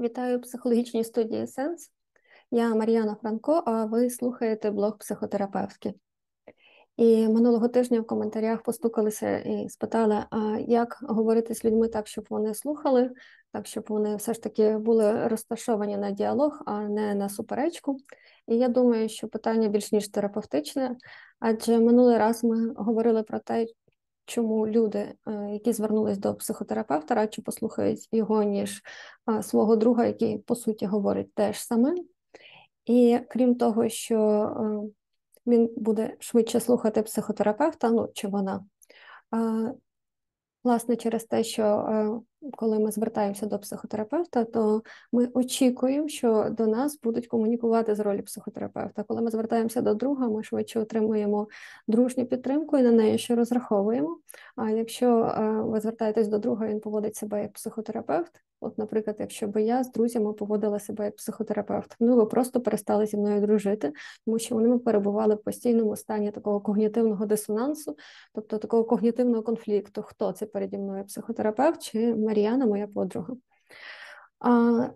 Вітаю психологічній студії Сенс. Я Мар'яна Франко, а ви слухаєте блог психотерапевтки. І минулого тижня в коментарях постукалися і спитали, а як говорити з людьми так, щоб вони слухали, так, щоб вони все ж таки були розташовані на діалог, а не на суперечку. І я думаю, що питання більш ніж терапевтичне, адже минулий раз ми говорили про те, чому люди, е, які звернулись до психотерапевта, радше послухають його, ніж е, свого друга, який по суті говорить те ж саме. І крім того, що е, він буде швидше слухати психотерапевта, ну чи вона. Власне, через те, що коли ми звертаємося до психотерапевта, то ми очікуємо, що до нас будуть комунікувати з ролі психотерапевта. Коли ми звертаємося до друга, ми швидше отримуємо дружню підтримку і на неї ще розраховуємо. А якщо ви звертаєтесь до друга, він поводить себе як психотерапевт. От, наприклад, якщо би я з друзями поводила себе як психотерапевт, ну ви просто перестали зі мною дружити, тому що вони перебували в постійному стані такого когнітивного дисонансу, тобто такого когнітивного конфлікту, хто це переді мною психотерапевт чи Мар'яна, моя подруга. А,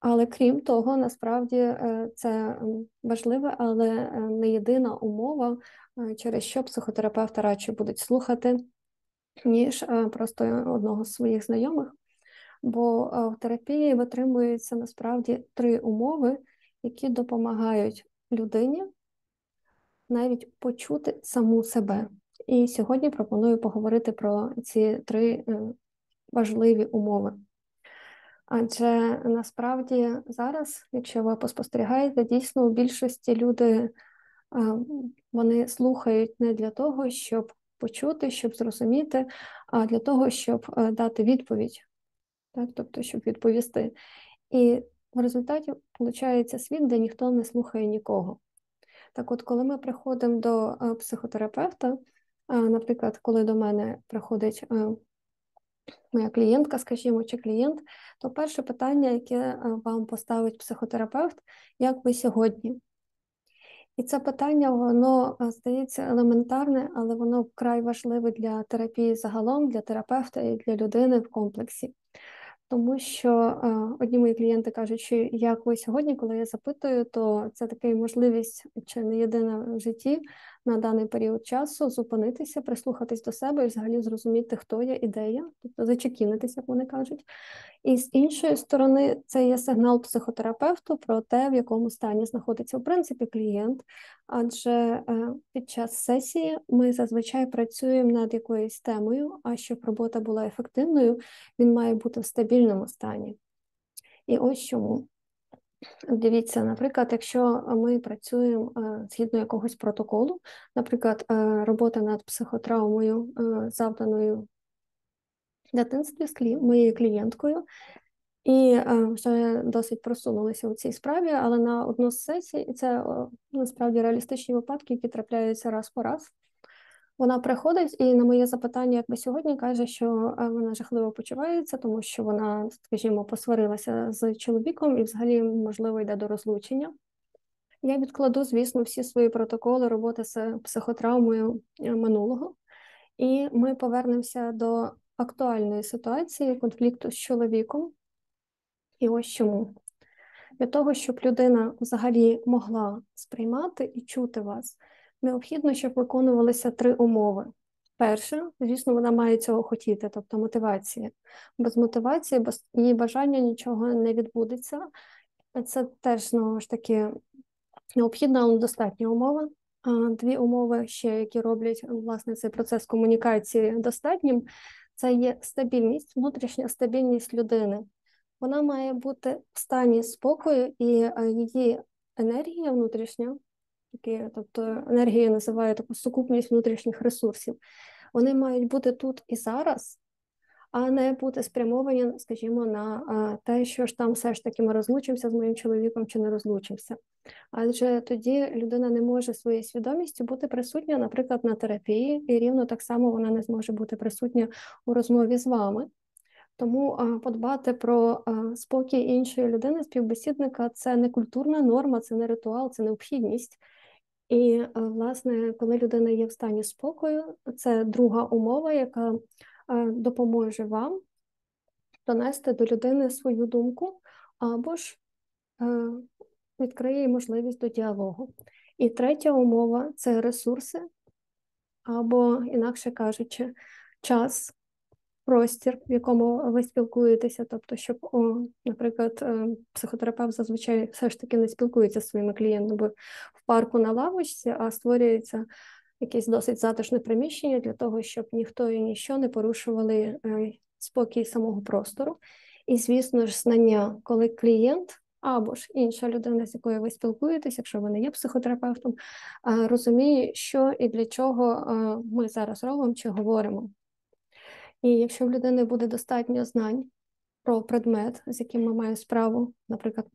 Але крім того, насправді е, це важливе, але е, не єдина умова, е, через що психотерапевта радше будуть слухати, ніж просто одного з своїх знайомих. Бо в терапії витримуються насправді три умови, які допомагають людині навіть почути саму себе. І сьогодні пропоную поговорити про ці три важливі умови. Адже насправді зараз, якщо ви поспостерігаєте, дійсно у більшості люди вони слухають не для того, щоб почути, щоб зрозуміти, а для того, щоб дати відповідь, так? тобто, щоб відповісти. І в результаті виходить світ, де ніхто не слухає нікого. Так от, коли ми приходимо до психотерапевта, наприклад, коли до мене приходить моя клієнтка, скажімо, чи клієнт, то перше питання, яке е, вам поставить психотерапевт, як ви сьогодні? І це питання, воно е, здається елементарне, але воно вкрай важливе для терапії загалом, для терапевта і для людини в комплексі. Тому що е, одні мої клієнти кажуть, що як ви сьогодні, коли я запитую, то це така можливість чи не єдина в житті на даний період часу зупинитися, прислухатись до себе і взагалі зрозуміти, хто я і де я, тобто зачекінитися, як вони кажуть. І з іншої сторони, це є сигнал психотерапевту про те, в якому стані знаходиться в принципі клієнт. Адже е, під час сесії ми зазвичай працюємо над якоюсь темою, а щоб робота була ефективною, він має бути в стабільному стані. І ось чому. Дивіться, наприклад, якщо ми працюємо е, згідно якогось протоколу, наприклад, е, робота над психотравмою, е, завданою дитинстві з моєю клієнткою, і вже досить просунулися у цій справі, але на одну з сесій, це насправді реалістичні випадки, які трапляються раз по раз. Вона приходить і на моє запитання, як би сьогодні, каже, що е, вона жахливо почувається, тому що вона, скажімо, посварилася з чоловіком і, взагалі, можливо, йде до розлучення. Я відкладу, звісно, всі свої протоколи роботи з психотравмою е, минулого, і ми повернемося до актуальної ситуації конфлікту з чоловіком. І ось чому. Для того, щоб людина взагалі могла сприймати і чути вас необхідно, щоб виконувалися три умови. Перше, звісно, вона має цього хотіти, тобто мотивація. Без мотивації, без її бажання нічого не відбудеться. Це теж знову ж таки необхідна, але достатня умова. Дві умови ще, які роблять власне цей процес комунікації достатнім, це є стабільність, внутрішня стабільність людини. Вона має бути в стані спокою, і її енергія внутрішня такі, тобто енергія називає таку сукупність внутрішніх ресурсів. Вони мають бути тут і зараз, а не бути спрямовані, скажімо, на те, що ж там все ж таки ми розлучимося з моїм чоловіком чи не розлучимося. Адже тоді людина не може своєю свідомістю бути присутня, наприклад, на терапії, і рівно так само вона не зможе бути присутня у розмові з вами. Тому подбати про спокій іншої людини, співбесідника це не культурна норма, це не ритуал, це необхідність. І, е, власне, коли людина є в стані спокою, це друга умова, яка е, допоможе вам донести до людини свою думку, або ж е, відкриє можливість до діалогу. І третя умова це ресурси, або, інакше кажучи, час, простір, в якому ви спілкуєтеся. Тобто, щоб, о, наприклад, е, психотерапевт зазвичай все ж таки не спілкується зі своїми клієнтами в парку на лавочці, а створюється якесь досить затишне приміщення для того, щоб ніхто і ніщо не порушували е, спокій самого простору. І, звісно ж, знання, коли клієнт або ж інша людина, з якою ви спілкуєтесь, якщо ви не є психотерапевтом, розуміє, що і для чого ми зараз робимо чи говоримо. І якщо в людини буде достатньо знань про предмет, з яким ми маємо справу, наприклад,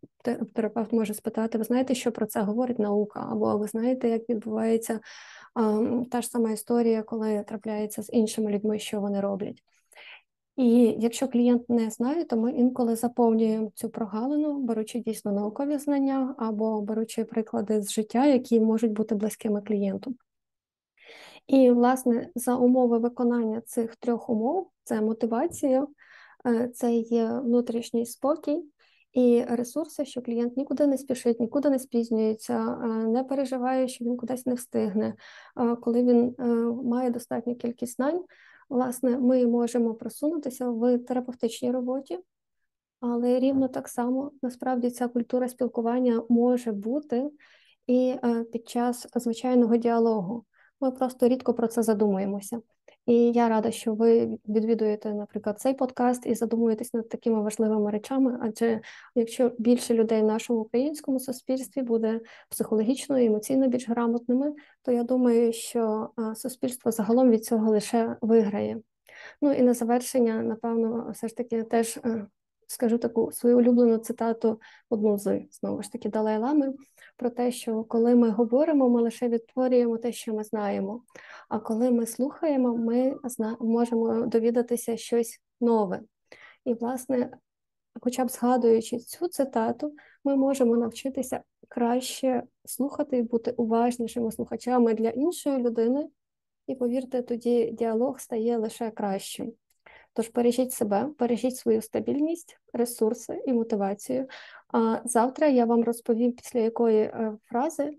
терапевт може спитати: ви знаєте, що про це говорить наука, або ви знаєте, як відбувається та ж сама історія, коли трапляється з іншими людьми, що вони роблять. І якщо клієнт не знає, то ми інколи заповнюємо цю прогалину, беручи дійсно наукові знання або беручи приклади з життя, які можуть бути близькими клієнту. І, власне, за умови виконання цих трьох умов: це мотивація, е, це є внутрішній спокій і ресурси, що клієнт нікуди не спішить, нікуди не спізнюється, е, не переживає, що він кудись не встигне, е, коли він має достатню кількість знань власне, ми можемо просунутися в терапевтичній роботі, але рівно так само насправді ця культура спілкування може бути і е, під час звичайного діалогу. Ми просто рідко про це задумуємося. І я рада, що ви відвідуєте, наприклад, цей подкаст і задумуєтесь над такими важливими речами. Адже якщо більше людей в нашому українському суспільстві буде психологічно і емоційно більш грамотними, то я думаю, що суспільство загалом від цього лише виграє. Ну і на завершення, напевно, все ж таки теж е, скажу таку свою улюблену цитату одну з знову ж таки Далай-Лами, про те, що коли ми говоримо, ми лише відтворюємо те, що ми знаємо. А коли ми слухаємо, ми можемо довідатися щось нове. І, власне, хоча б згадуючи цю цитату, ми можемо навчитися краще слухати і бути уважнішими слухачами для іншої людини. І повірте, тоді діалог стає лише кращим. Тож бережіть себе, бережіть свою стабільність, ресурси і мотивацію. А завтра я вам розповім, після якої е, фрази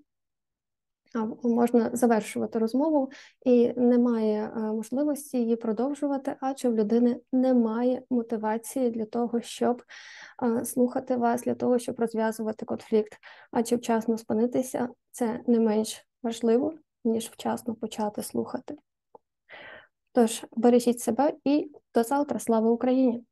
можна завершувати розмову, і немає е, можливості її продовжувати, адже в людини немає мотивації для того, щоб е, слухати вас, для того, щоб розв'язувати конфлікт. Адже вчасно спинитися це не менш важливо, ніж вчасно почати слухати. Тож бережіть себе і до завтра. Слава Україні!